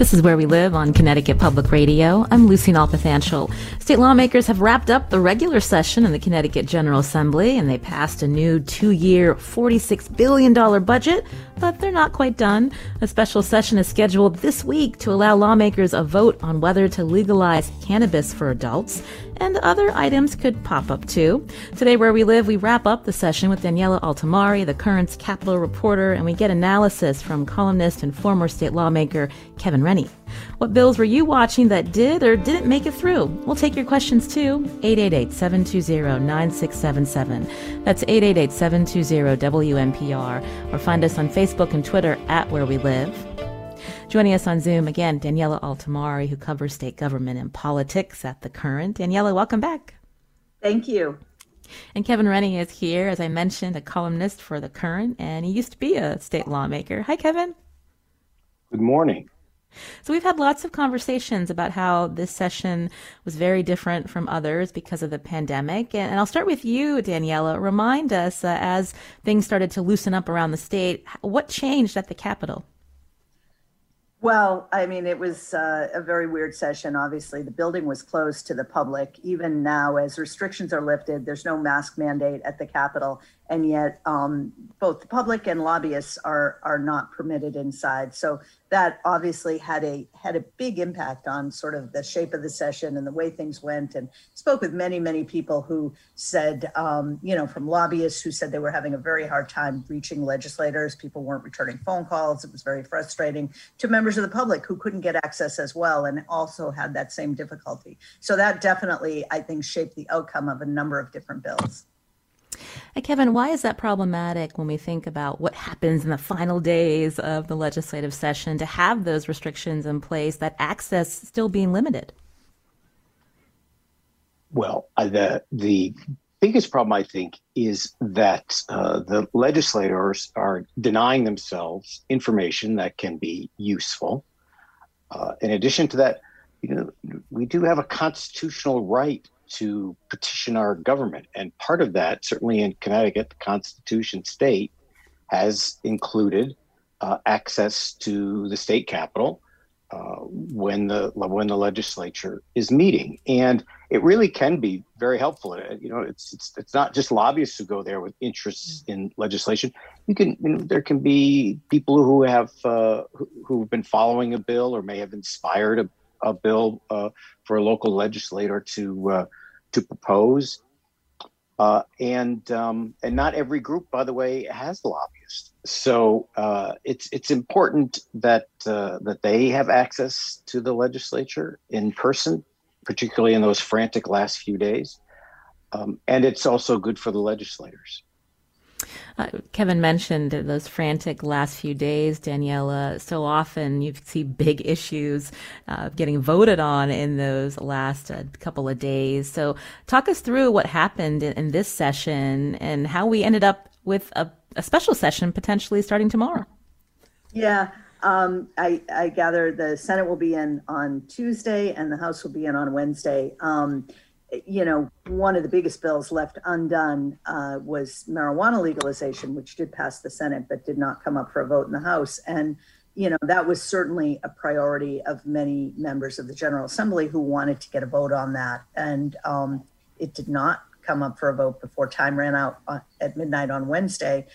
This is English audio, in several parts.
This is Where We Live on Connecticut Public Radio. I'm Lucy Nalpathanchil. State lawmakers have wrapped up the regular session in the Connecticut General Assembly and they passed a new two year, $46 billion budget, but they're not quite done. A special session is scheduled this week to allow lawmakers a vote on whether to legalize cannabis for adults and other items could pop up too. Today, where we live, we wrap up the session with Daniela Altimari, the Courant's Capitol reporter, and we get analysis from columnist and former state lawmaker Kevin Rennie. What bills were you watching that did or didn't make it through? We'll take your questions too. 888 720 9677. That's 888 720 WNPR. Or find us on Facebook and Twitter at Where We Live. Joining us on Zoom again, Daniela Altimari, who covers state government and politics at The Courant. Daniela, welcome back. Thank you. And Kevin Rennie is here, as I mentioned, a columnist for The Courant, and he used to be a state lawmaker. Hi, Kevin. Good morning. So, we've had lots of conversations about how this session was very different from others because of the pandemic. And, I'll start with you, Daniela. Remind us, uh, as things started to loosen up around the state, what changed at the Capitol? Well, I mean, it was uh, a very weird session. Obviously, the building was closed to the public. Even now, as restrictions are lifted, there's no mask mandate at the Capitol and yet um, both the public and lobbyists are are not permitted inside. So that obviously had a had a big impact on sort of the shape of the session and the way things went. And spoke with many many people who said, um, you know, from lobbyists who said they were having a very hard time reaching legislators. People weren't returning phone calls. It was very frustrating. To members of the public who couldn't get access as well and also had that same difficulty. So that definitely, I think, shaped the outcome of a number of different bills. Kevin, why is that problematic when we think about what happens in the final days of the legislative session to have those restrictions in place, that access still being limited? Well, the the biggest problem I think is that uh, the legislators are denying themselves information that can be useful. Uh, in addition to that, you know, we do have a constitutional right to petition our government. And part of that, certainly in Connecticut, the Constitution state has included uh, access to the state capitol uh, when the when the legislature is meeting, and it really can be very helpful. Uh, you know, it's it's it's not just lobbyists who go there with interests in legislation. You can you know, there can be people who have uh, who, have been following a bill or may have inspired a, a bill uh, for a local legislator to uh, to propose. Uh, and um, and not every group, by the way, has lobbyists. So it's it's important that that they have access to the legislature in person, particularly in those frantic last few days. Um, and it's also good for the legislators. Uh, Kevin mentioned those frantic last few days, Daniela. So often you see big issues uh, getting voted on in those last uh, couple of days. So talk us through what happened in, in this session and how we ended up with a, a special session potentially starting tomorrow. Yeah. Um, I, I, gather the Senate will be in on Tuesday and the House will be in on Wednesday. Um, you know, one of the biggest bills left undone uh, was marijuana legalization, which did pass the Senate but did not come up for a vote in the House. And, you know, that was certainly a priority of many members of the General Assembly who wanted to get a vote on that. And um, it did not come up for a vote before time ran out uh, at midnight on Wednesday.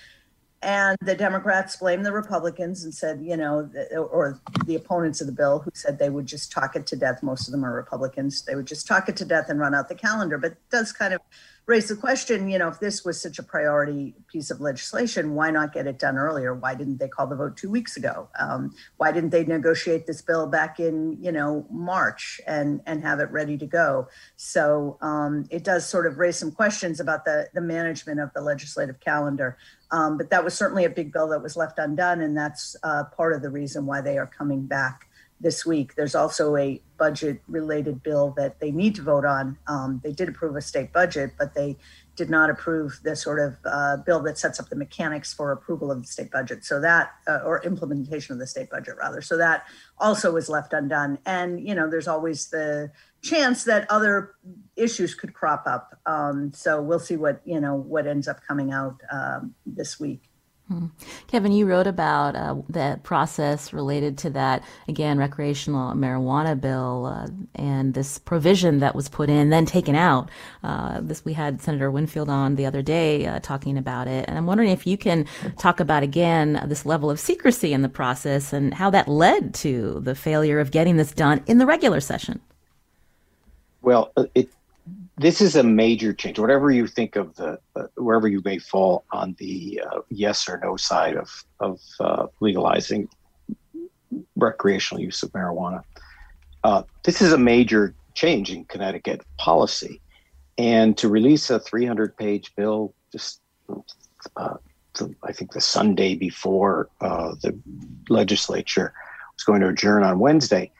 And the Democrats blamed the Republicans and said, you know, or the opponents of the bill who said they would just talk it to death. Most of them are Republicans. They would just talk it to death and run out the calendar. But does kind of raise the question, you know, if this was such a priority piece of legislation, why not get it done earlier? Why didn't they call the vote two weeks ago? Um, why didn't they negotiate this bill back in, you know, March and and have it ready to go? So um, it does sort of raise some questions about the the management of the legislative calendar. Um, but that was certainly a big bill that was left undone, and that's uh, part of the reason why they are coming back this week. There's also a budget related bill that they need to vote on. Um, they did approve a state budget, but they did not approve the sort of uh, bill that sets up the mechanics for approval of the state budget. So that, uh, or implementation of the state budget rather. So that also was left undone. And, you know, there's always the chance that other issues could crop up. Um, so we'll see what, you know, what ends up coming out um, this week. Hmm. Kevin, you wrote about uh, the process related to that, again, recreational marijuana bill uh, and this provision that was put in, then taken out. Uh, this We had Senator Winfield on the other day uh, talking about it. And I'm wondering if you can talk about, again, this level of secrecy in the process and how that led to the failure of getting this done in the regular session. Well, uh, it this is a major change. Whatever you think of the, uh, wherever you may fall on the uh, yes or no side of of uh, legalizing recreational use of marijuana, uh, this is a major change in Connecticut policy. And to release a 300-page bill, just uh, I think the Sunday before uh, the legislature was going to adjourn on Wednesday,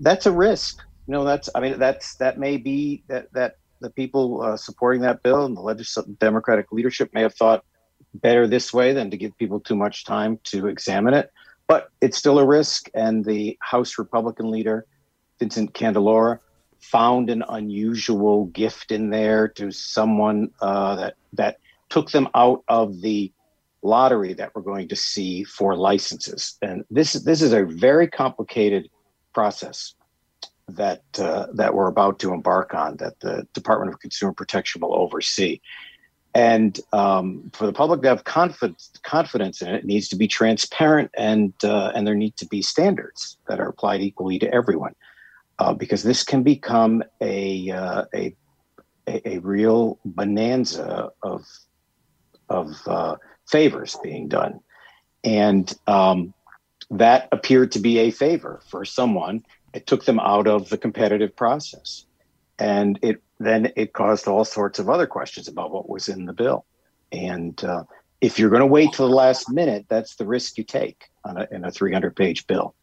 that's a risk know that's i mean that's that may be that that the people uh, supporting that bill and the legislative democratic leadership may have thought better this way than to give people too much time to examine it. But it's still a risk and the house republican leader vincent candelora found an unusual gift in there to someone uh, that that took them out of the lottery that we're going to see for licenses. And this this is a very complicated process that uh, that we're about to embark on that the Department of Consumer Protection will oversee. And um, for the public to have confidence confidence in it, it needs to be transparent and uh, and there need to be standards that are applied equally to everyone, uh, because this can become a, uh, a a real bonanza of of uh, favors being done, and um, that appeared to be a favor for someone it took them out of the competitive process and it then it caused all sorts of other questions about what was in the bill and uh, if you're going to wait till the last minute that's the risk you take on a, in a 300 page bill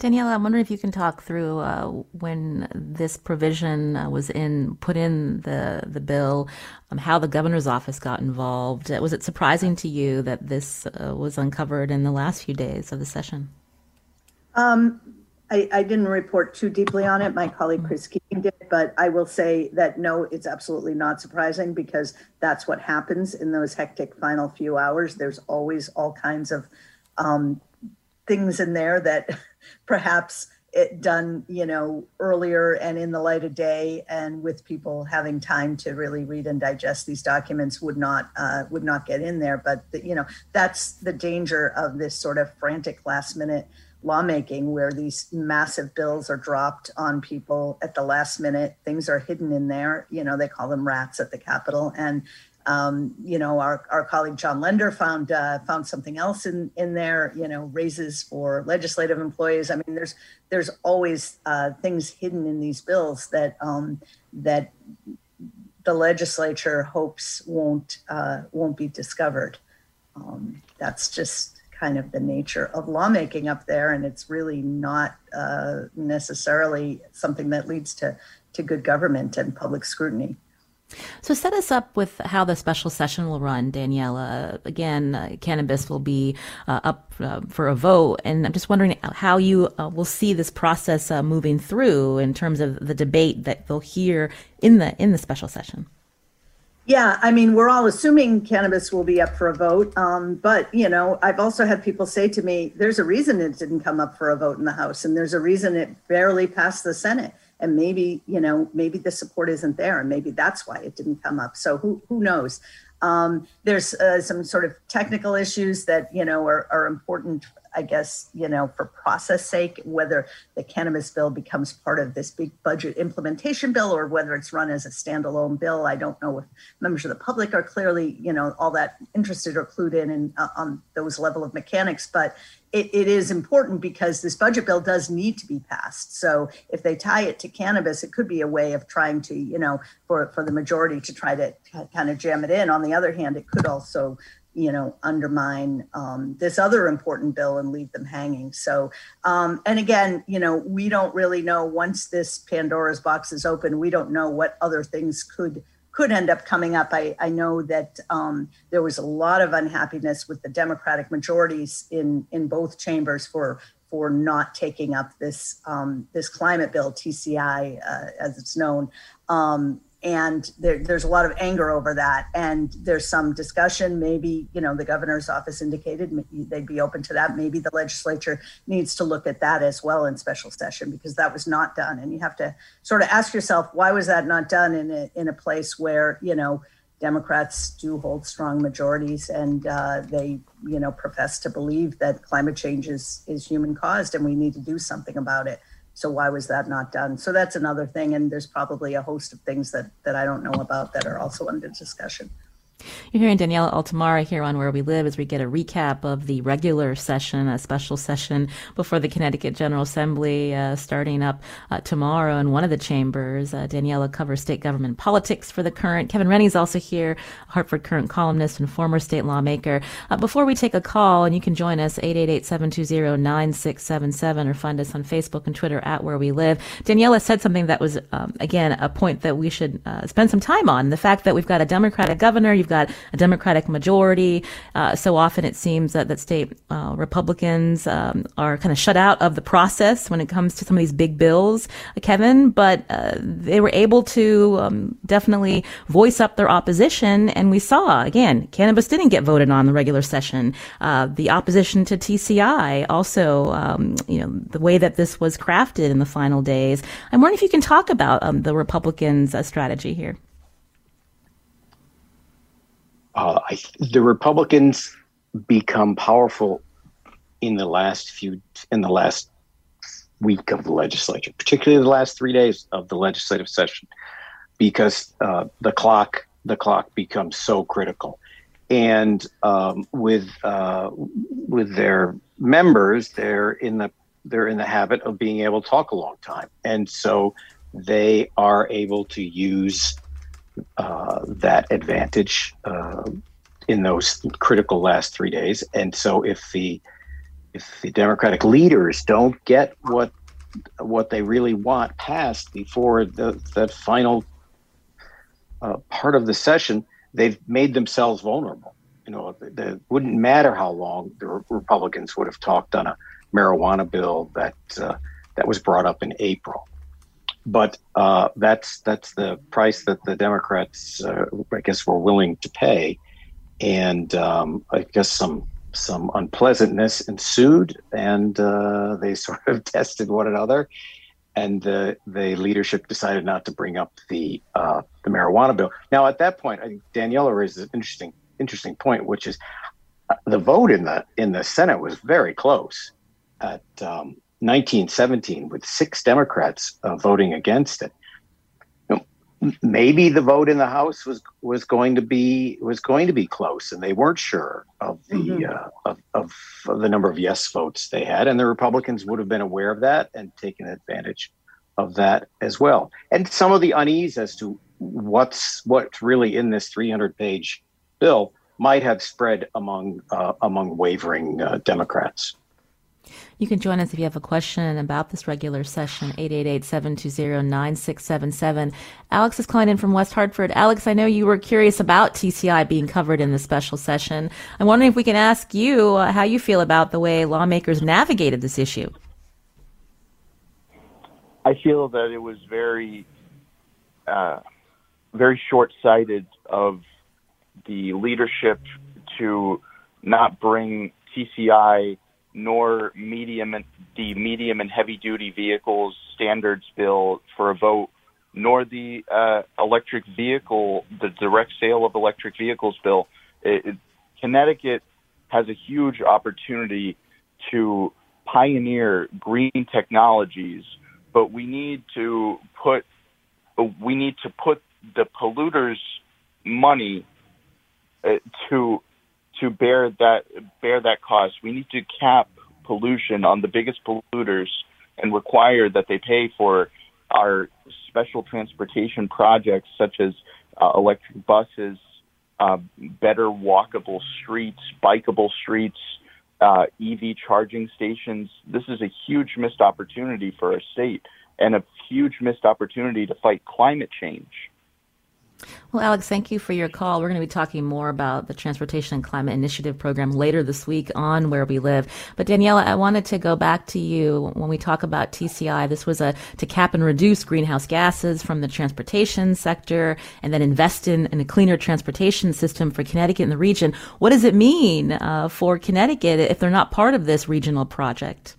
Daniela, I'm wondering if you can talk through uh, when this provision uh, was in put in the the bill, um, how the governor's office got involved. Was it surprising to you that this uh, was uncovered in the last few days of the session? Um, I, I didn't report too deeply on it. My colleague mm-hmm. Chris Keating did, but I will say that no, it's absolutely not surprising because that's what happens in those hectic final few hours. There's always all kinds of um, things in there that perhaps it done, you know, earlier and in the light of day, and with people having time to really read and digest these documents, would not uh, would not get in there. But the, you know, that's the danger of this sort of frantic last minute lawmaking where these massive bills are dropped on people at the last minute. Things are hidden in there. You know, they call them rats at the Capitol. And, um, you know, our, our colleague Jon Lender found uh, found something else in, in there, you know, raises for legislative employees. I mean, there's there's always uh, things hidden in these bills that um, that the legislature hopes won't uh, won't be discovered. Um, that's just kind of the nature of lawmaking up there, and it's really not uh, necessarily something that leads to to good government and public scrutiny. So set us up with how the special session will run, Daniela. Again, uh, cannabis will be uh, up uh, for a vote, and I'm just wondering how you uh, will see this process uh, moving through in terms of the debate that they'll hear in the in the special session. Yeah, I mean, we're all assuming cannabis will be up for a vote. Um, but, you know, I've also had people say to me, there's a reason it didn't come up for a vote in the House, and there's a reason it barely passed the Senate. And maybe, you know, maybe the support isn't there, and maybe that's why it didn't come up. So who, who knows? Um, there's uh, some sort of technical issues that you know are, are important I guess, you know, for process sake, whether the cannabis bill becomes part of this big budget implementation bill or whether it's run as a standalone bill. I don't know if members of the public are clearly, you know, all that interested or clued in uh, on those level of mechanics, but it, it is important because this budget bill does need to be passed. So if they tie it to cannabis, it could be a way of trying to, you know, for, for the majority to try to kind of jam it in. On the other hand, it could also you know, undermine um, this other important bill and leave them hanging. So, um, and again, you know, we don't really know once this Pandora's box is open, we don't know what other things could could end up coming up. I, I know that um, there was a lot of unhappiness with the Democratic majorities in in both chambers for for not taking up this um, this climate bill TCI uh, as it's known. And there, there's a lot of anger over that. And there's some discussion maybe you know the governor's office indicated they'd be open to that. Maybe the legislature needs to look at that as well in special session because that was not done. And you have to sort of ask yourself why was that not done in a, in a place where you know democrats do hold strong majorities and uh, they you know profess to believe that climate change is is human caused and we need to do something about it so why was that not done? So that's another thing. And there's probably a host of things that, that I don't know about that are also under discussion. You're hearing Daniela Altimari here on Where We Live as we get a recap of the regular session, a special session before the Connecticut General Assembly uh, starting up uh, tomorrow in one of the chambers. Uh, Daniela covers state government politics for the Courant. Kevin Rennie's also here, Hartford Courant columnist and former state lawmaker. Uh, before we take a call, and you can join us 888-720-9677 or find us on Facebook and Twitter at Where We Live. Daniela said something that was, um, again, a point that we should uh, spend some time on. The fact that we've got a Democratic governor, you've got a Democratic majority. Uh, so often it seems that, that state uh, Republicans um, are kind of shut out of the process when it comes to some of these big bills, Kevin, but uh, they were able to um, definitely voice up their opposition. And we saw, again, cannabis didn't get voted on the regular session. Uh, the opposition to TCI also, um, you know, the way that this was crafted in the final days. I'm wondering if you can talk about um, the Republicans' uh, strategy here uh, I, the Republicans become powerful in the last few in the last week of the legislature, particularly the last three days of the legislative session, because uh, the clock the clock becomes so critical, and um, with uh, with their members, they're in the they're in the habit of being able to talk a long time, and so they are able to use uh, that advantage uh, in those critical last three days. And so, if the if the Democratic leaders don't get what what they really want passed before the the final uh, part of the session, they've made themselves vulnerable. You know, it wouldn't matter how long the Republicans would have talked on a marijuana bill that uh, that was brought up in April but uh, that's that's the price that the Democrats, uh, I guess, were willing to pay, and um, I guess some some unpleasantness ensued, and uh, they sort of tested one another, and the the leadership decided not to bring up the uh, the marijuana bill. Now, at that point, I think Daniela raised an interesting interesting point, which is uh, the vote in the in the Senate was very close at um, 1917 with six Democrats uh, voting against it. You know, maybe the vote in the House was was going to be was going to be close, and they weren't sure of the mm-hmm. uh, of, of, of the number of yes votes they had, and the Republicans would have been aware of that and taken advantage of that as well. And some of the unease as to what's what's really in this 300 page bill might have spread among uh, among wavering uh, Democrats. You can join us if you have a question about this regular session, 888-720-9677. Alex is calling in from West Hartford. Alex, I know you were curious about TCI being covered in the special session. I'm wondering if we can ask you uh, how you feel about the way lawmakers navigated this issue. I feel that it was very, uh, very short-sighted of the leadership to not bring TCI nor medium and the medium and heavy duty vehicles standards bill for a vote nor the uh, electric vehicle, the direct sale of electric vehicles bill. It, it, Connecticut has a huge opportunity to pioneer green technologies, but we need to put we need to put the polluters' money uh, to to bear that bear that cost. We need to cap pollution on the biggest polluters and require that they pay for our special transportation projects such as uh, electric buses, uh, better walkable streets, bikeable streets, uh, EV charging stations. This is a huge missed opportunity for our state and a huge missed opportunity to fight climate change. Well, Alex, thank you for your call. We're going to be talking more about the Transportation and Climate Initiative program later this week on Where We Live. But Daniela, I wanted to go back to you when we talk about TCI. This was a to cap and reduce greenhouse gases from the transportation sector and then invest in, in a cleaner transportation system for Connecticut and the region. What does it mean uh, for Connecticut if they're not part of this regional project?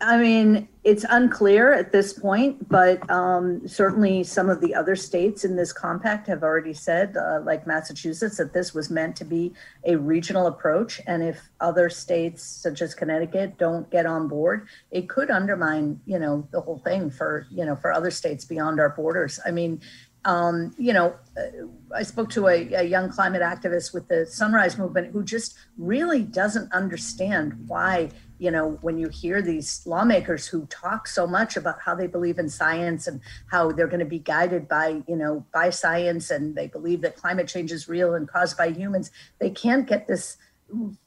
I mean, it's unclear at this point, but um, certainly some of the other states in this compact have already said, uh, like Massachusetts, that this was meant to be a regional approach. And if other states, such as Connecticut, don't get on board, it could undermine, you know, the whole thing for, you know, for other states beyond our borders. I mean, um, you know, uh, I spoke to a, a, young climate activist with the Sunrise Movement who just really doesn't understand why you know, when you hear these lawmakers who talk so much about how they believe in science and how they're going to be guided by, you know, by science and they believe that climate change is real and caused by humans, they can't get this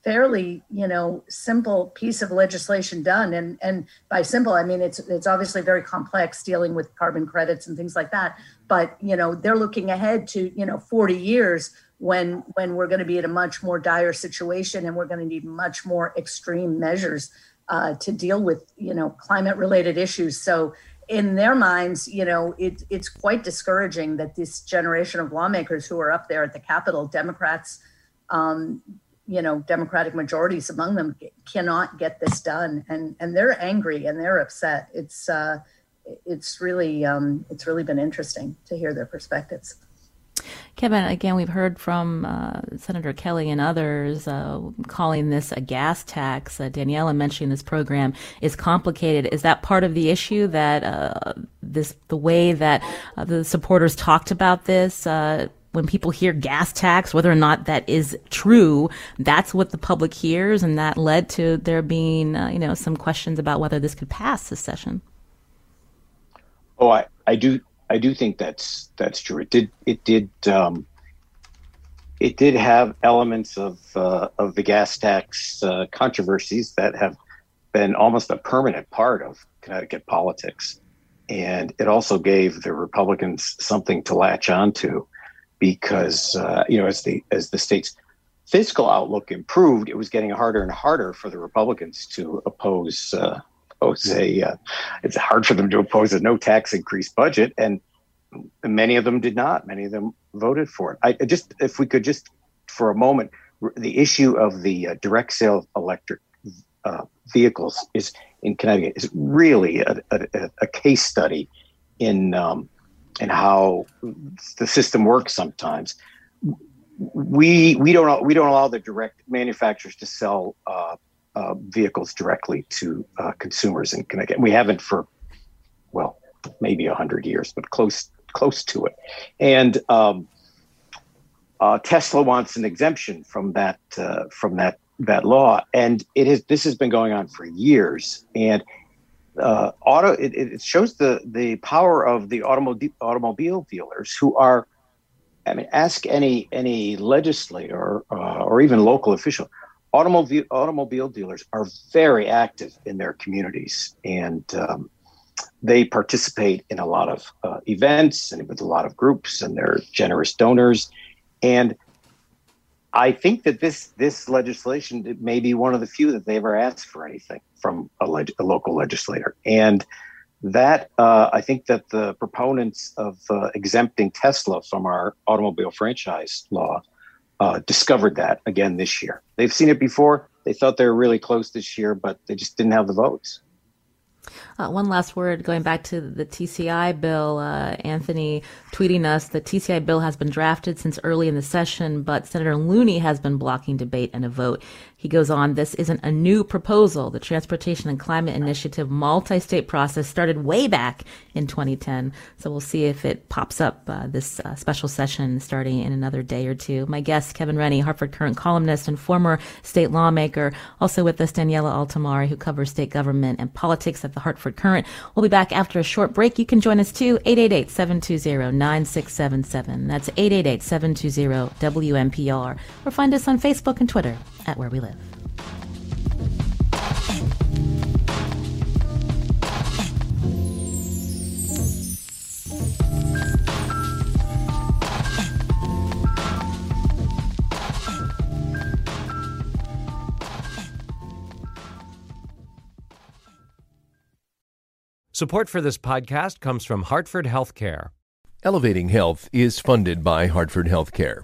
fairly you know simple piece of legislation done. And and by simple i mean it's it's obviously very complex dealing with carbon credits and things like that but you know they're looking ahead to you know 40 years when when we're going to be in a much more dire situation and we're going to need much more extreme measures uh, to deal with you know climate related issues. So in their minds you know it, it's quite discouraging that this generation of lawmakers who are up there at the capitol democrats um, you know democratic majorities among them cannot get this done. And and they're angry and they're upset. It's uh it's really um it's really been interesting to hear their perspectives Kevin, again, we've heard from uh, Senator Kelly and others uh, calling this a gas tax. Uh, Daniela mentioning this program is complicated. Is that part of the issue that uh, this the way that uh, the supporters talked about this? Uh, when people hear gas tax, whether or not that is true, that's what the public hears, and that led to there being, you know, some questions about whether this could pass this session. Oh, I, I do I do think that's that's true. It did it did um, it did have elements of uh, of the gas tax uh, controversies that have been almost a permanent part of Connecticut politics, and it also gave the Republicans something to latch onto, because uh, you know as the as the state's fiscal outlook improved, it was getting harder and harder for the Republicans to oppose uh, oppose a. Uh, it's hard for them to oppose a no tax increase budget, and many of them did not. Many of them voted for it. I just, if we could just for a moment, the issue of the uh, direct sale electric uh, vehicles is in Connecticut is really a, a, a case study in um, in how the system works. Sometimes we we don't we don't allow the direct manufacturers to sell uh, uh, vehicles directly to uh, consumers in Connecticut. We haven't for well, maybe hundred years, but close close to it. And um, uh, Tesla wants an exemption from that uh, from that that law, and it is this has been going on for years. And uh, auto it, it shows the the power of the automobile automobile dealers who are. I mean, ask any any legislator uh, or even local official automobile automobile dealers are very active in their communities, and um, they participate in a lot of uh, events and with a lot of groups, and they're generous donors. And I think that this this legislation may be one of the few that they ever asked for anything from a, leg- a local legislator, and that uh, I think that the proponents of uh, exempting Tesla from our automobile franchise law uh, discovered that again this year. They've seen it before. They thought they were really close this year, but they just didn't have the votes. Uh, one last word going back to the TCI bill. Uh, Anthony tweeting us the TCI bill has been drafted since early in the session, but Senator Looney has been blocking debate and a vote. He goes on, this isn't a new proposal. The Transportation and Climate Initiative multi state process started way back in 2010. So we'll see if it pops up uh, this uh, special session starting in another day or two. My guest, Kevin Rennie, Hartford Courant columnist and former state lawmaker. Also with us, Daniela Altimari, who covers state government and politics at the Hartford Courant. We'll be back after a short break. You can join us too, 888 720 9677. That's 888 720 WNPR. Or find us on Facebook and Twitter at Where We Live. Support for this podcast comes from Hartford Healthcare. Elevating Health is funded by Hartford Healthcare.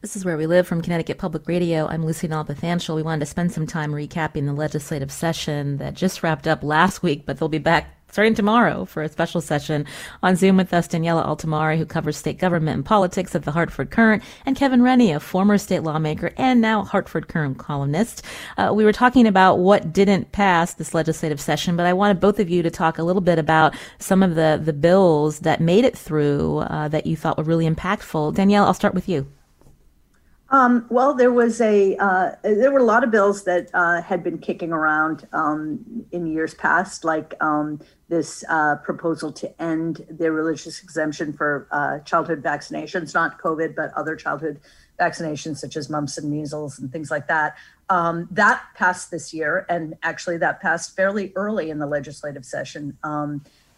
this is Where We Live from Connecticut Public Radio. I'm Lucy Nalpathanchil. We wanted to spend some time recapping the legislative session that just wrapped up last week, but they'll be back starting tomorrow for a special session on Zoom with us, Daniela Altimari, who covers state government and politics at the Hartford Courant, and Kevin Rennie, a former state lawmaker and now Hartford Courant columnist. Uh, we were talking about what didn't pass this legislative session, but I wanted both of you to talk a little bit about some of the, the bills that made it through uh, that you thought were really impactful. Danielle, I'll start with you. Um, well, there was a uh, there were a lot of bills that uh, had been kicking around um, in years past, like um, this uh, proposal to end the religious exemption for uh, childhood vaccinations, not COVID, but other childhood vaccinations such as mumps and measles and things like that. Um, that passed this year, and actually that passed fairly early in the legislative session.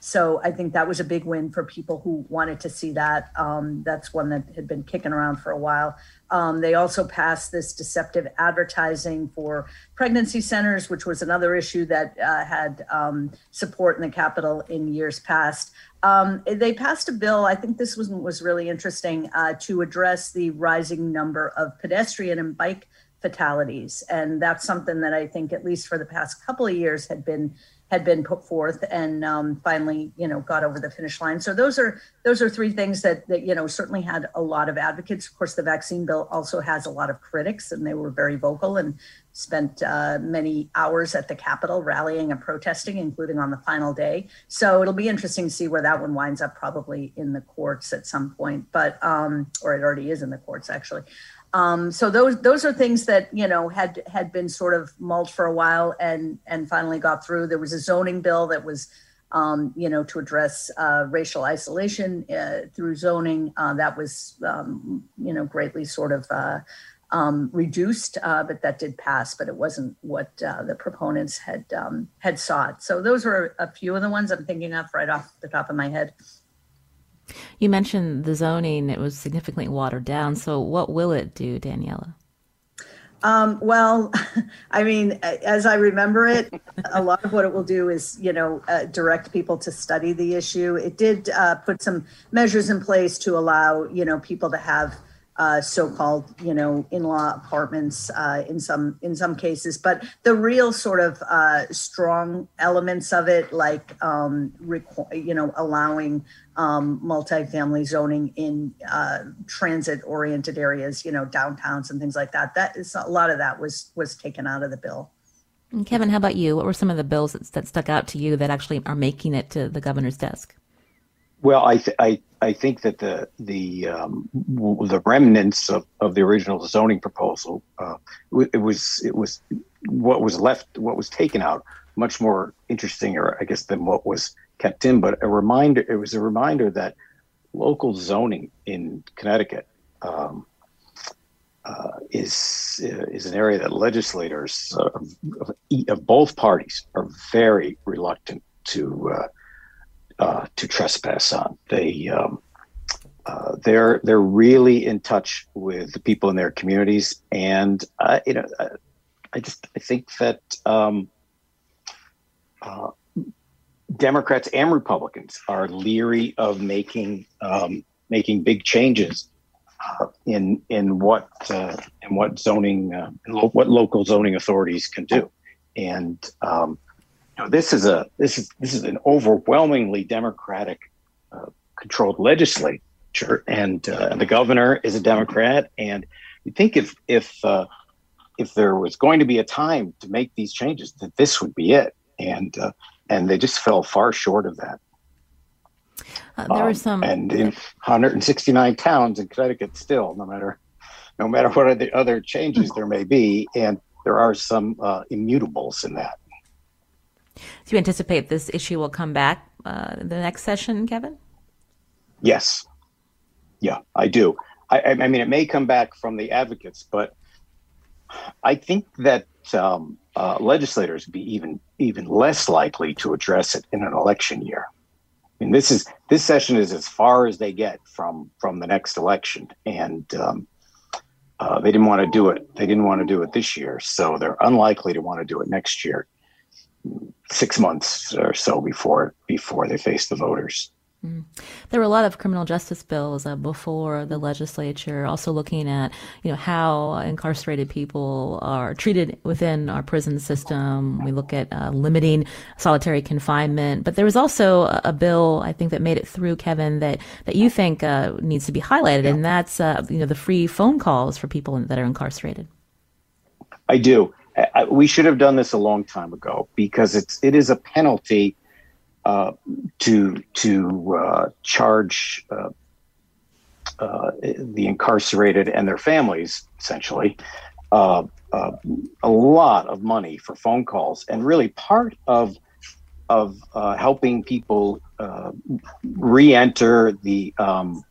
So I think that was a big win for people who wanted to see that. Um, that's one that had been kicking around for a while. Um, they also passed this deceptive advertising for pregnancy centers, which was another issue that uh, had um, support in the Capitol in years past. Um, they passed a bill. I think this was was really interesting uh, to address the rising number of pedestrian and bike fatalities, and that's something that I think, at least for the past couple of years, had been had been put forth and um, finally, you know, got over the finish line. So those are those are three things that that you know certainly had a lot of advocates. Of course, the vaccine bill also has a lot of critics, and they were very vocal and spent uh, many hours at the Capitol rallying and protesting, including on the final day. So it'll be interesting to see where that one winds up, probably in the courts at some point, but um, or it already is in the courts actually. Um, so those those are things that you know had had been sort of mulled for a while and and finally got through. There was a zoning bill that was um, you know to address uh, racial isolation uh, through zoning uh, that was um, you know greatly sort of uh, um, reduced, uh, but that did pass. But it wasn't what uh, the proponents had um, had sought. So those were a few of the ones I'm thinking of right off the top of my head. You mentioned the zoning, it was significantly watered down. So, what will it do, Daniela? Um, well, I mean, as I remember it, a lot of what it will do is, you know, uh, direct people to study the issue. It did uh, put some measures in place to allow, you know, people to have uh, so-called, you know, in-law apartments uh, in some in some cases. But the real sort of uh, strong elements of it, like um, requ- you know, allowing um, multifamily zoning in uh, transit-oriented areas, you know, downtowns and things like that. That is a lot of that was was taken out of the bill. And Kevin, how about you? What were some of the bills that, that stuck out to you that actually are making it to the governor's desk? Well, I th- I I think that the the um, w- the remnants of, of the original zoning proposal uh, it was it was what was left what was taken out much more interesting or I guess than what was kept in. But a reminder it was a reminder that local zoning in Connecticut um, uh, is uh, is an area that legislators uh, of, of, both parties are very reluctant to uh, uh, to trespass on. They um, uh, they're they're really in touch with the people in their communities, and you know, I just I think that um, uh, Democrats and Republicans are leery of making um, making big changes uh, in in what uh, in what zoning uh, lo- what local zoning authorities can do, and um, know, this is a this is this is an overwhelmingly Democratic uh, controlled legislature, and uh, the governor is a Democrat, and you think if if uh, if there was going to be a time to make these changes, that this would be it, and and they just fell far short of that. Uh, there um, were some, and in 169 towns in Connecticut, still, no matter no matter what are the other changes there may be, and there are some uh, immutables in that. Do you anticipate this issue will come back uh, the next session, Kevin? Yes. Yeah, I do. I, I, mean, it may come back from the advocates, but I think that um, uh, legislators be even even less likely to address it in an election year. I mean, this is this session is as far as they get from from the next election, and um, uh, they didn't want to do it. They didn't want to do it this year, so they're unlikely to want to do it next year. Six months or so before before they face the voters. Mm. There were a lot of criminal justice bills uh, before the legislature, also looking at you know how incarcerated people are treated within our prison system. We look at uh, limiting solitary confinement, but there was also a, a, bill I think that made it through, Kevin, that that you think uh, needs to be highlighted, yeah. and that's uh, you know the free phone calls for people that are incarcerated. I do. I, we should have done this a long time ago because it's it is a penalty uh, to to uh, charge uh, uh, the incarcerated and their families essentially uh, a lot of money for phone calls, and really part of of helping people re-enter the um,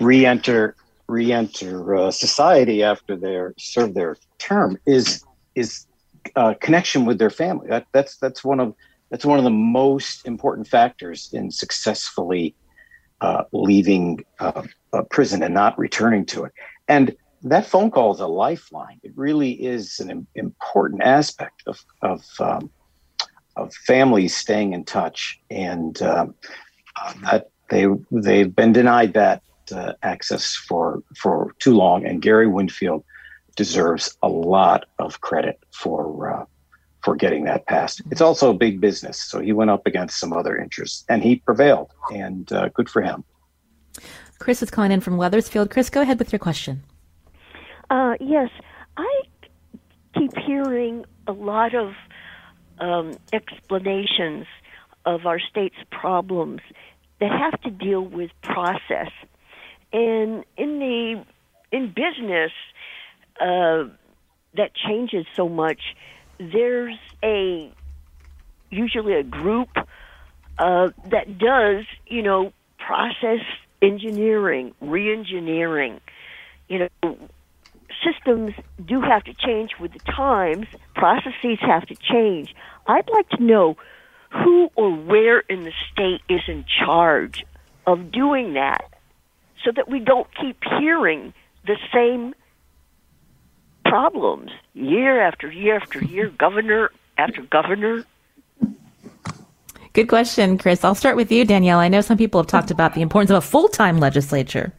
re-enter re-enter society after they're served their term is is connection with their family. That that's that's one of that's one of the most important factors in successfully uh, leaving uh, prison and not returning to it. And that phone call is a lifeline. It really is an important aspect of of, um, of families staying in touch, and um, uh, that they they've been denied that uh, access for for too long. And Gary Winfield deserves a lot of credit for uh, for getting that passed. It's also a big business, so he went up against some other interests, and he prevailed, and uh, good for him. Chris is calling in from Wethersfield. Chris, go ahead with your question. Uh, yes, I keep hearing a lot of um, explanations of our state's problems that have to deal with process, and in the in business, uh, that changes so much there's a usually a group uh, that does you know process engineering, re-engineering. You know, systems do have to change with the times. Processes have to change. I'd like to know who or where in the state is in charge of doing that, so that we don't keep hearing the same problems year after year after year, governor after governor? Good question, Chris. I'll start with you, Danielle. I know some people have talked about the importance of a full time legislature.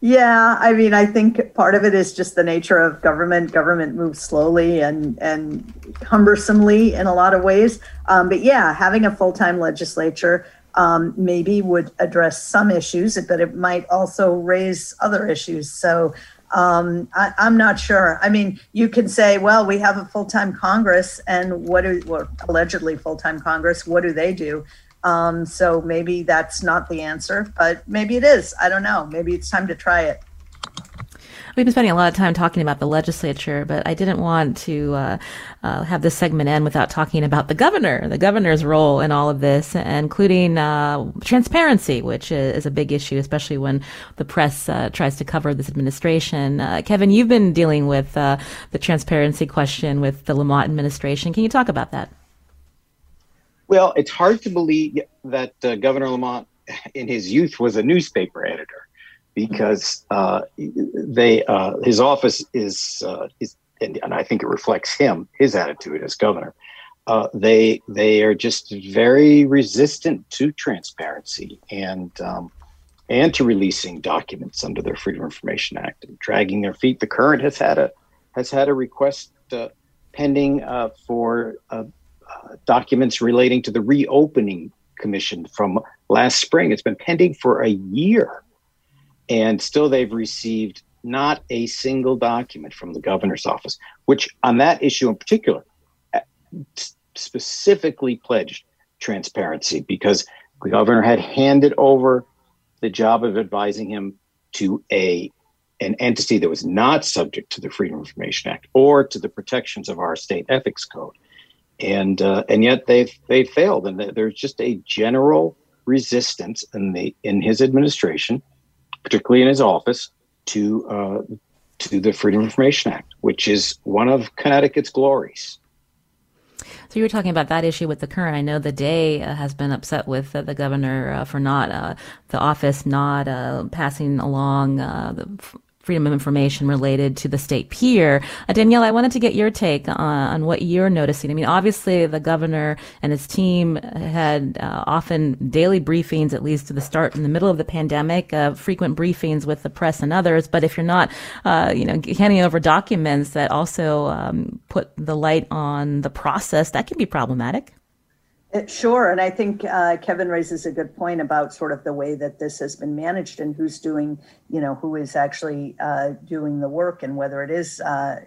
Yeah, I mean, I think part of it is just the nature of government. Government moves slowly and and cumbersomely in a lot of ways. Um, but yeah, having a full time legislature um, maybe would address some issues, but it might also raise other issues. So um, I, am not sure. I mean, you can say, well, we have a full time Congress, and what do, well, allegedly full time Congress, what do they do? Um, so maybe that's not the answer, but maybe it is. I don't know. Maybe it's time to try it. We've been spending a lot of time talking about the legislature, but I didn't want to uh, uh, have this segment end without talking about the governor, the governor's role in all of this, including uh, transparency, which is a big issue, especially when the press uh, tries to cover this administration. Uh, Kevin, you've been dealing with uh, the transparency question with the Lamont administration. Can you talk about that? Well, it's hard to believe that Governor Lamont, in his youth, was a newspaper editor because uh, they uh, his office is uh, is and, and, I think it reflects him his attitude as governor. Uh, they they are just very resistant to transparency and um, and to releasing documents under their Freedom of Information Act and dragging their feet. The Courant has had a has had a request uh, pending uh, for documents relating to the reopening commission from last spring. It's been pending for a year and still they've received not a single document from the governor's office, which on that issue in particular uh, specifically pledged transparency because the governor had handed over the job of advising him to a an entity that was not subject to the Freedom of Information Act or to the protections of our state ethics code, and uh, and yet they've they failed, and there's just a general resistance in the in his administration particularly in his office, to uh, to the Freedom of Information Act, which is one of Connecticut's glories. So you were talking about that issue with the Courant. I know the day uh, has been upset with uh, the governor uh, for not uh, the office not uh, passing along uh, the freedom of information related to the state peer. Uh, Danielle, I wanted to get your take on, on, what you're noticing. I mean, obviously, the governor and his team had uh, often daily briefings, at least to the start in the middle of the pandemic, uh, frequent briefings with the press and others. But if you're not, uh, you know, handing over documents that also um, put the light on the process, that can be problematic. Uh, sure. And I think uh, Kevin raises a good point about sort of the way that this has been managed and who's doing, you know, who is actually uh, doing the work and whether it is uh,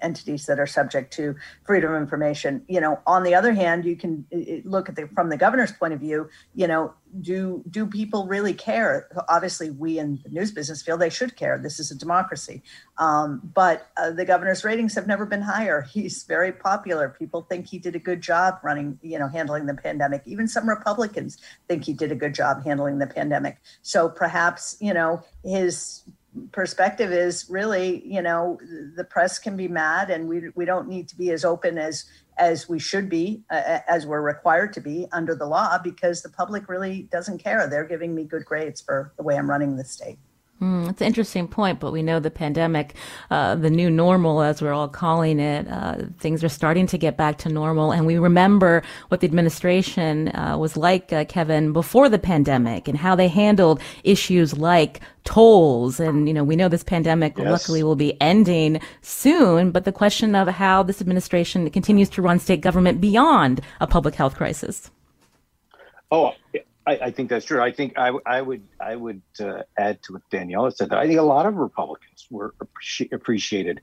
entities that are subject to freedom of information. You know, on the other hand, you can look at the from the governor's point of view. You know, do do people really care? Obviously, we in the news business feel they should care. This is a democracy, um, but uh, the governor's ratings have never been higher. He's very popular. People think he did a good job running, you know, handling the pandemic. Even some Republicans think he did a good job handling the pandemic. So perhaps you know his perspective is really, you know, the press can be mad, and we we don't need to be as open as as we should be, uh, as we're required to be under the law, because the public really doesn't care. They're giving me good grades for the way I'm running the state. Mm, it's an interesting point, but we know the pandemic, uh, the new normal, as we're all calling it, uh, things are starting to get back to normal. And we remember what the administration uh, was like, uh, Kevin, before the pandemic and how they handled issues like tolls. And, you know, we know this pandemic yes. luckily will be ending soon, but the question of how this administration continues to run state government beyond a public health crisis. Oh, I, I, think that's true. I think I, I would I would uh, add to what Daniela said. That I think a lot of Republicans were appreci- appreciated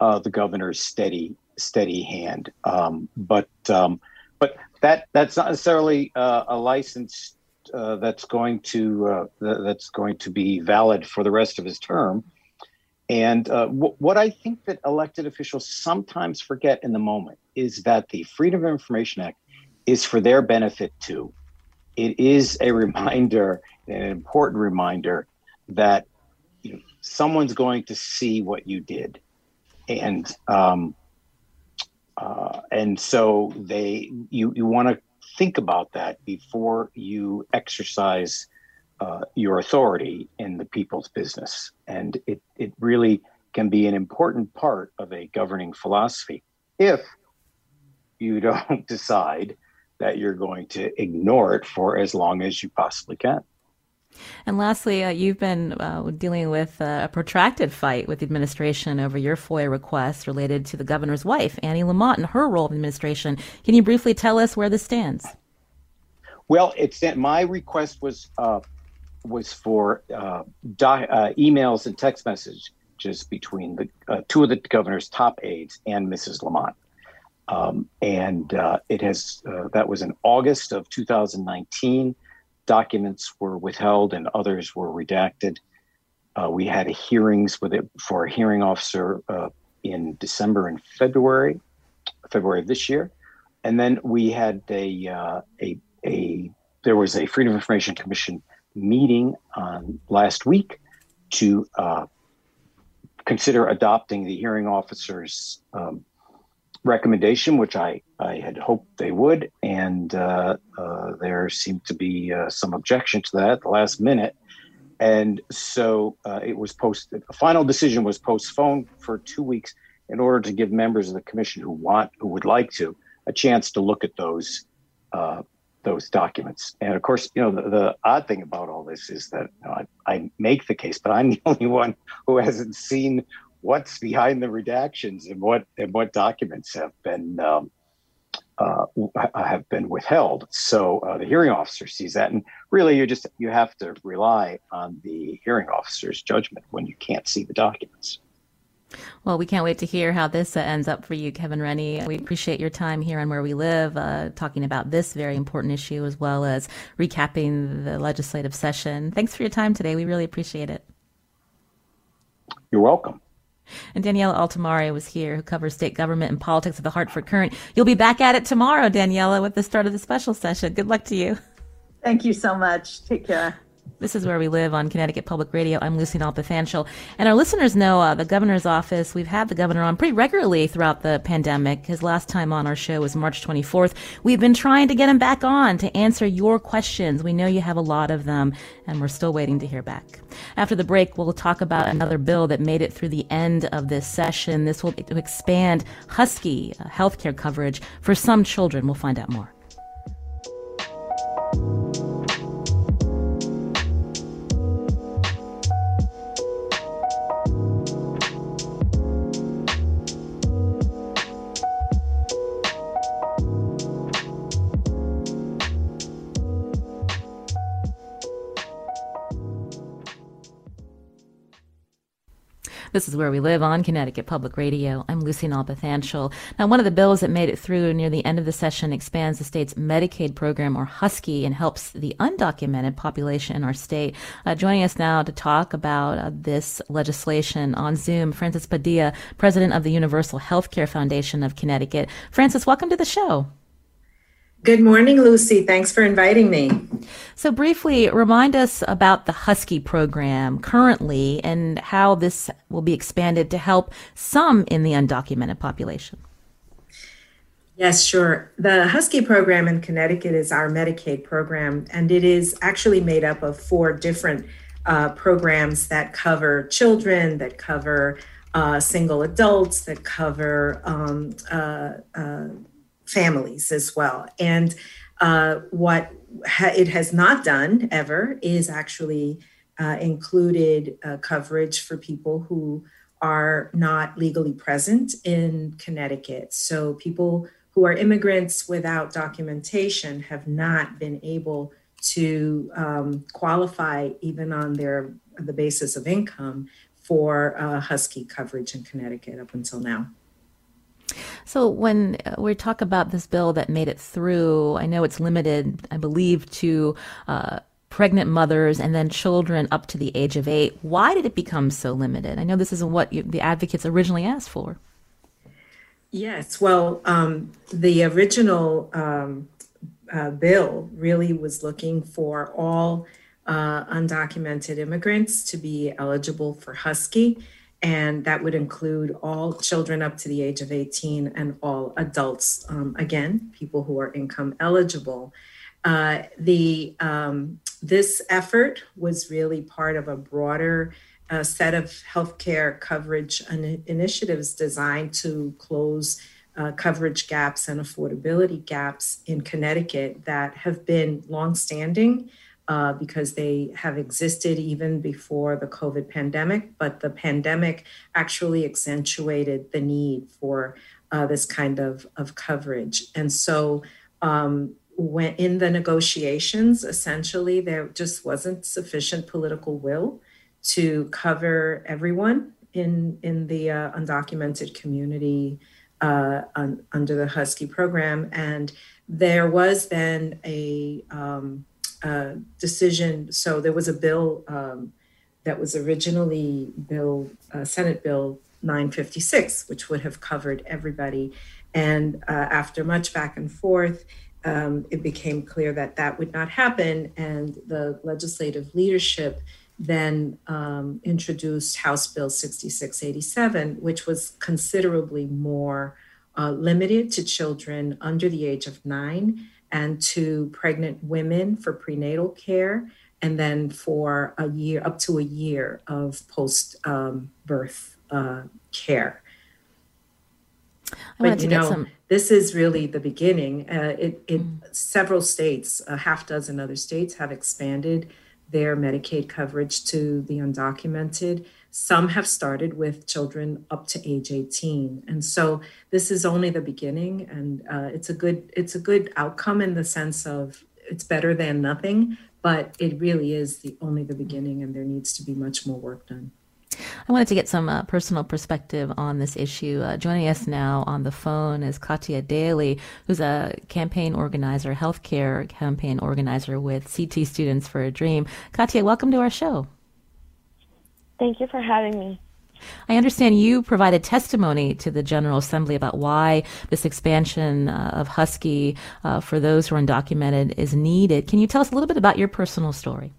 uh, the governor's steady steady hand, um, but um, but that that's not necessarily uh, a license uh, that's going to uh, that's going to be valid for the rest of his term. And uh, w- what I think that elected officials sometimes forget in the moment is that the Freedom of Information Act is for their benefit too it is a reminder, an important reminder that you know, someone's going to see what you did, and um, uh, and so they you you want to think about that before you exercise uh, your authority in the people's business, and it it really can be an important part of a governing philosophy if you don't decide that you're going to ignore it for as long as you possibly can. And lastly, uh, you've been uh, dealing with uh, a protracted fight with the administration over your FOIA request related to the governor's wife, Annie Lamont, and her role in the administration. Can you briefly tell us where this stands? Well, it's my request was uh, was for uh, di- uh, emails and text messages between the two of the governor's top aides and Mrs. Lamont. Um, and uh, it has uh, that was in August of 2019. Documents were withheld and others were redacted. Uh, we had hearings with it for a hearing officer uh, in December and February, February of this year, and then we had a uh, a a there was a Freedom of Information Commission meeting on last week to uh, consider adopting the hearing officer's um, recommendation, which I, I had hoped they would. And uh, uh, there seemed to be uh, some objection to that at the last minute. And so uh, it was posted, a final decision was postponed for two weeks in order to give members of the commission who want, who would like to, a chance to look at those uh, those documents. And of course, you know, the, the, odd thing about all this is that you know, I, I, make the case, but I'm the only one who hasn't seen what's behind the redactions and what and what documents have been um, uh, have been withheld. So uh, the hearing officer sees that, and really, you just you have to rely on the hearing officer's judgment when you can't see the documents. Well, we can't wait to hear how this uh, ends up for you, Kevin Rennie. We appreciate your time here on Where We Live, uh, talking about this very important issue as well as recapping the legislative session. Thanks for your time today. We really appreciate it. You're welcome. And Daniela Altimari was here, who covers state government and politics of the Hartford Courant. You'll be back at it tomorrow, Daniela, with the start of the special session. Good luck to you. Thank you so much. Take care. This is where we live on Connecticut Public Radio. I'm Lucy Nalpathanchil. And our listeners know uh, the governor's office. We've had the governor on pretty regularly throughout the pandemic. His last time on our show was March 24th. We've been trying to get him back on to answer your questions. We know you have a lot of them, and we're still waiting to hear back. After the break, we'll talk about another bill that made it through the end of this session. This will expand Husky uh, healthcare coverage for some children. We'll find out more. This is Where We Live on Connecticut Public Radio. I'm Lucy Nalpathanchil. Now, one of the bills that made it through near the end of the session expands the state's Medicaid program, or Husky, and helps the undocumented population in our state. Uh, joining us now to talk about uh, this legislation on Zoom, Frances Padilla, president of the Universal Healthcare Foundation of Connecticut. Frances, welcome to the show. Good morning, Lucy. Thanks for inviting me. So, briefly, remind us about the Husky program currently and how this will be expanded to help some in the undocumented population. Yes, sure. The Husky program in Connecticut is our Medicaid program, and it is actually made up of four different uh, programs that cover children, that cover uh, single adults, that cover um, uh, uh families as well. And uh, what ha- it has not done ever is actually uh, included uh, coverage for people who are not legally present in Connecticut. So people who are immigrants without documentation have not been able to um, qualify even on their the basis of income for uh, Husky coverage in Connecticut up until now. So when uh, we talk about this bill that made it through, I know it's limited, I believe, to uh, pregnant mothers and then children up to the age of eight. Why did it become so limited? I know this isn't what you, the advocates originally asked for. Yes, well, um, the original um, uh, bill really was looking for all uh, undocumented immigrants to be eligible for Husky and that would include all children up to the age of 18 and all adults, um, again, people who are income eligible. Uh, the um, this effort was really part of a broader uh, set of healthcare coverage initiatives designed to close uh, coverage gaps and affordability gaps in Connecticut that have been longstanding uh, because they have existed even before the COVID pandemic, but the pandemic actually accentuated the need for uh, this kind of, of coverage. And so, um, when in the negotiations, essentially, there just wasn't sufficient political will to cover everyone in in the uh, undocumented community uh, un, under the Husky program. And there was then a, um, a decision. So there was a bill um, that was originally Bill uh, Senate Bill 956, which would have covered everybody. And uh, after much back and forth, um, it became clear that that would not happen. And the legislative leadership then um, introduced House Bill 6687, which was considerably more uh, limited to children under the age of nine and to pregnant women for prenatal care, and then for a year, up to a year of post um, birth uh, care. I but you know, some... this is really the beginning. Uh, it, it mm. several states, a half dozen other states, have expanded their Medicaid coverage to the undocumented. Some have started with children up to age 18, and so this is only the beginning. And uh, it's a good it's a good outcome in the sense of it's better than nothing, but it really is the only the beginning, and there needs to be much more work done. I wanted to get some uh, personal perspective on this issue. Uh, joining us now on the phone is Katia Daly, who's a campaign organizer, healthcare campaign organizer with CT Students for a Dream. Katia, welcome to our show. Thank you for having me. I understand you provided testimony to the General Assembly about why this expansion uh, of Husky uh, for those who are undocumented is needed. Can you tell us a little bit about your personal story?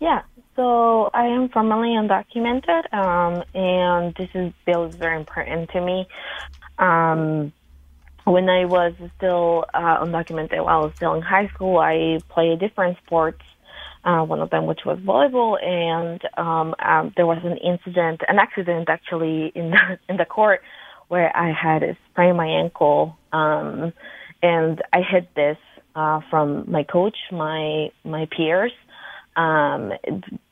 Yeah, so I am formerly undocumented, um, and this is, bill is very important to me. Um, when I was still uh, undocumented, while I was still in high school, I played different sports. Uh, one of them, which was volleyball, and um, um, there was an incident, an accident actually in the in the court, where I had sprained my ankle, um, and I hid this uh, from my coach, my my peers, um,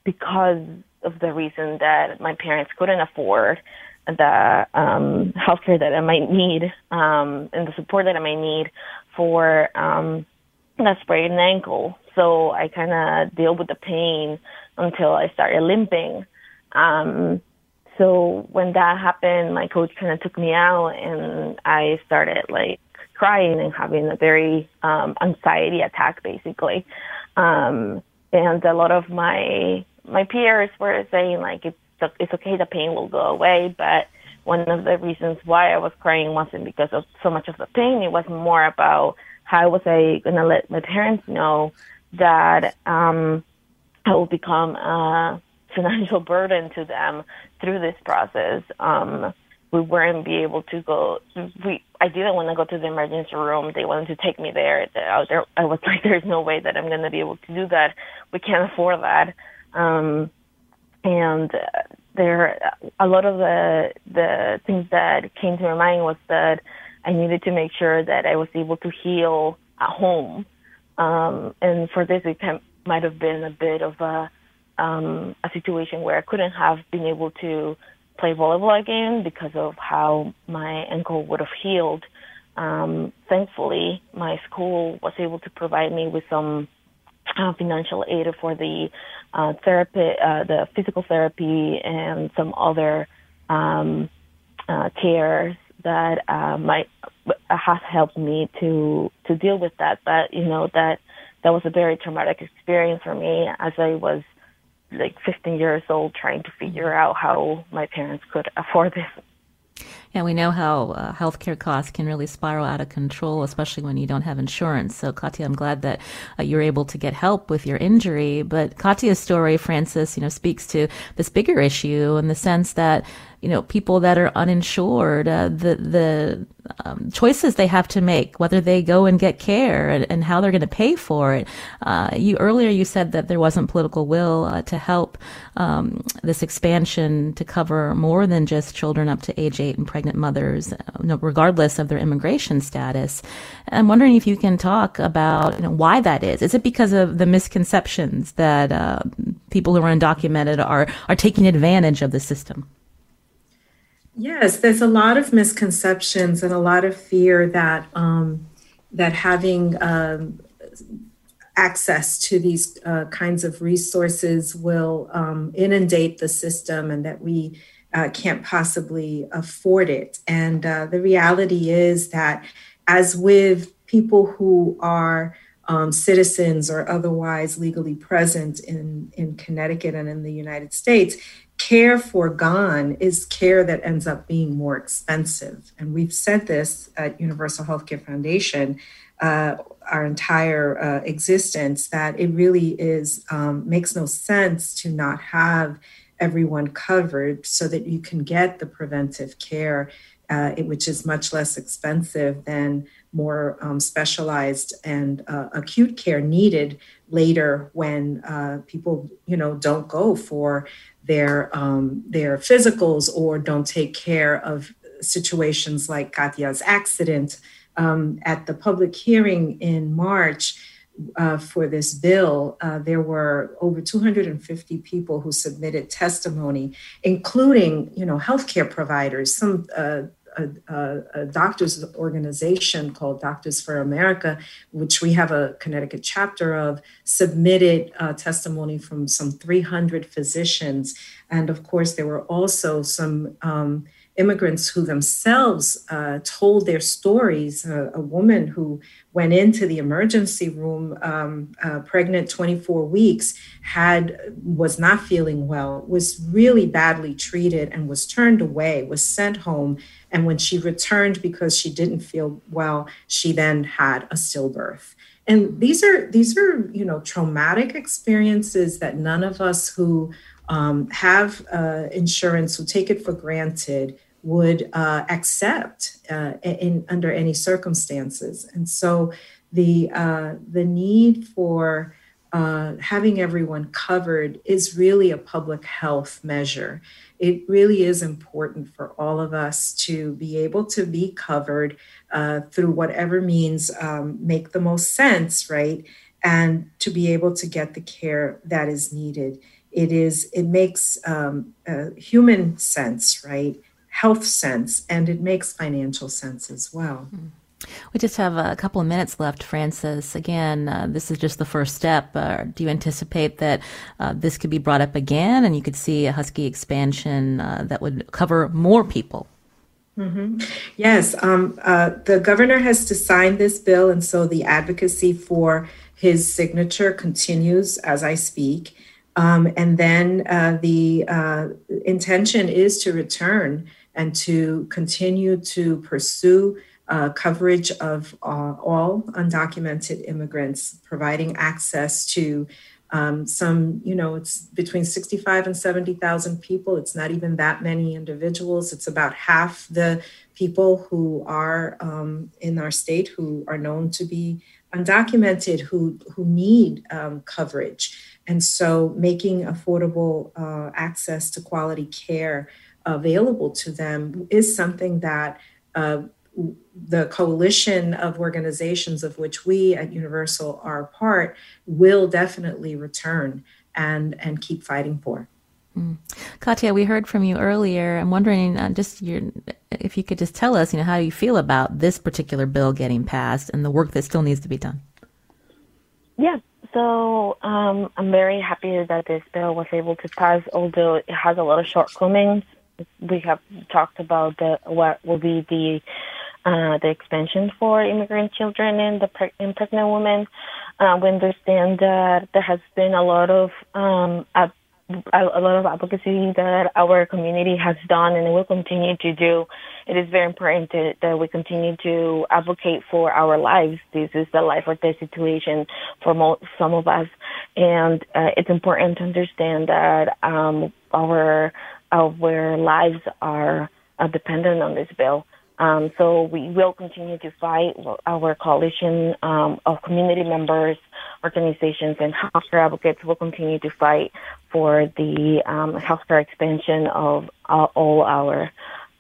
because of the reason that my parents couldn't afford the um, healthcare that I might need um, and the support that I might need for um, a sprained ankle. So I kind of deal with the pain until I started limping. Um, so when that happened, my coach kind of took me out and I started like crying and having a very um, anxiety attack basically. Um, and a lot of my my peers were saying like it's it's okay, the pain will go away, but one of the reasons why I was crying wasn't because of so much of the pain. It was more about how was I gonna let my parents know that um, I will become a financial burden to them through this process. Um, we weren't be able to go. We I didn't want to go to the emergency room. They wanted to take me there. I, was like, there's no way that I'm going to be able to do that. We can't afford that. Um, and there, a lot of the the things that came to my mind was that I needed to make sure that I was able to heal at home. Um, and for this, it might have been a bit of a um, a situation where I couldn't have been able to play volleyball again because of how my ankle would have healed. Um, thankfully, my school was able to provide me with some uh, financial aid for the uh, therapy, uh, the physical therapy, and some other um, uh, cares that uh, might uh, has helped me to to deal with that. But you know that that was a very traumatic experience for me as I was like 15 years old trying to figure out how my parents could afford this. Yeah, we know how uh, healthcare costs can really spiral out of control, especially when you don't have insurance. So, Katia, I'm glad that uh, you're able to get help with your injury. But Katia's story, Frances, you know, speaks to this bigger issue in the sense that you know, people that are uninsured, uh, the the um, choices they have to make, whether they go and get care and, and how they're going to pay for it. Uh, you earlier you said that there wasn't political will uh, to help um, this expansion to cover more than just children up to age eight and pregnant mothers, uh, regardless of their immigration status. I'm wondering if you can talk about you know, why that is. Is it because of the misconceptions that uh, people who are undocumented are are taking advantage of the system? Yes, there's a lot of misconceptions and a lot of fear that um, that having um, access to these uh, kinds of resources will um, inundate the system, and that we uh, can't possibly afford it. And uh, the reality is that, as with people who are um, citizens or otherwise legally present in, in Connecticut and in the United States, care foregone is care that ends up being more expensive. And we've said this at Universal Healthcare Foundation uh, our entire uh, existence that it really is um, makes no sense to not have everyone covered so that you can get the preventive care, uh, which is much less expensive than more um, specialized and uh, acute care needed later when uh, people, you know, don't go for their um, their physicals or don't take care of situations like Katya's accident. Um, at the public hearing in March, uh, for this bill, uh, there were over 250 people who submitted testimony, including, you know, healthcare providers, some uh, a, a, a, doctors organization called Doctors for America, which we have a Connecticut chapter of, submitted uh, testimony from some 300 physicians. And of course, there were also some um, immigrants who themselves uh, told their stories. Uh, a woman who went into the emergency room, um, uh, pregnant 24 weeks, had was not feeling well, was really badly treated, and was turned away, was sent home. And when she returned because she didn't feel well, she then had a stillbirth. And these are these are you know traumatic experiences that none of us who um, have uh, insurance who take it for granted would uh, accept uh, in under any circumstances. And so the uh, the need for uh, having everyone covered is really a public health measure. It really is important for all of us to be able to be covered uh, through whatever means um, make the most sense, right? And to be able to get the care that is needed it is it makes um, human sense right health sense and it makes financial sense as well we just have a couple of minutes left, Frances. Again, uh, this is just the first step. Uh, do you anticipate that uh, this could be brought up again and you could see a Husky expansion uh, that would cover more people? Mm-hmm. Yes, um, uh, the governor has to sign this bill, and so the advocacy for his signature continues as I speak. Um, and then uh, the uh, intention is to return and to continue to pursue uh, coverage of uh, all undocumented immigrants, providing access to um, some, you know, it's between 65 and 70,000 people. It's not even that many individuals. It's about half the people who are um, in our state who are known to be undocumented who who need um, coverage and so making affordable uh, access to quality care available to them is something that uh, the coalition of organizations of which we at Universal are a part will definitely return and and keep fighting for. Mm. Katya, we heard from you earlier. I'm wondering, uh, just your, if you could just tell us, you know, how you feel about this particular bill getting passed and the work that still needs to be done. Yeah, so um, I'm very happy that this bill was able to pass, although it has a lot of shortcomings. We have talked about the, what will be the uh, the expansion for immigrant children and the pre- and pregnant women. Uh, we understand that there has been a lot of um, a, a lot of advocacy that our community has done and will continue to do. It is very important to, that we continue to advocate for our lives. This is the life or death situation for mo- some of us, and uh, it's important to understand that um, our our lives are uh, dependent on this bill. Um, so we will continue to fight. Our coalition um, of community members, organizations, and healthcare advocates will continue to fight for the um, healthcare expansion of uh, all our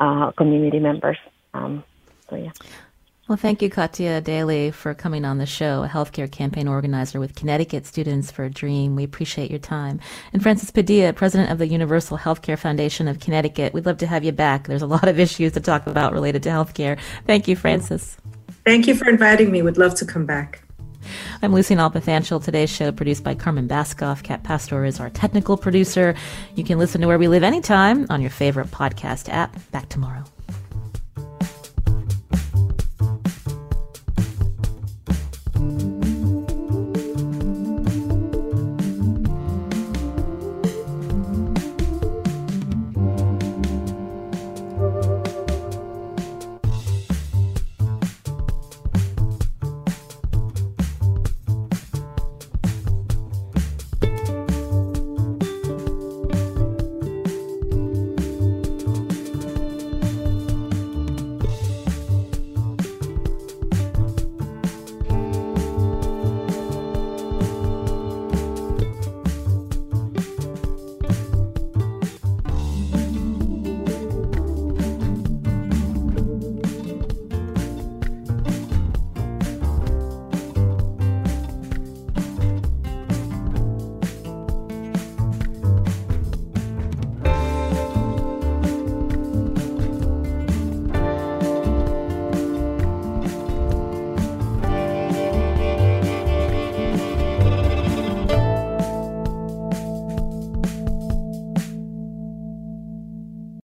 uh, community members. Um, so yeah. Well, thank you, Katya Daly, for coming on the show, a healthcare campaign organizer with Connecticut Students for a Dream. We appreciate your time. And Frances Padilla, president of the Universal Healthcare Foundation of Connecticut, we'd love to have you back. There's a lot of issues to talk about related to healthcare. Thank you, Frances. Thank you for inviting me. Would love to come back. I'm Lucy Nalpathanchil. Today's show produced by Carmen Baskauf. Kat Pastor is our technical producer. You can listen to Where We Live anytime on your favorite podcast app. Back tomorrow.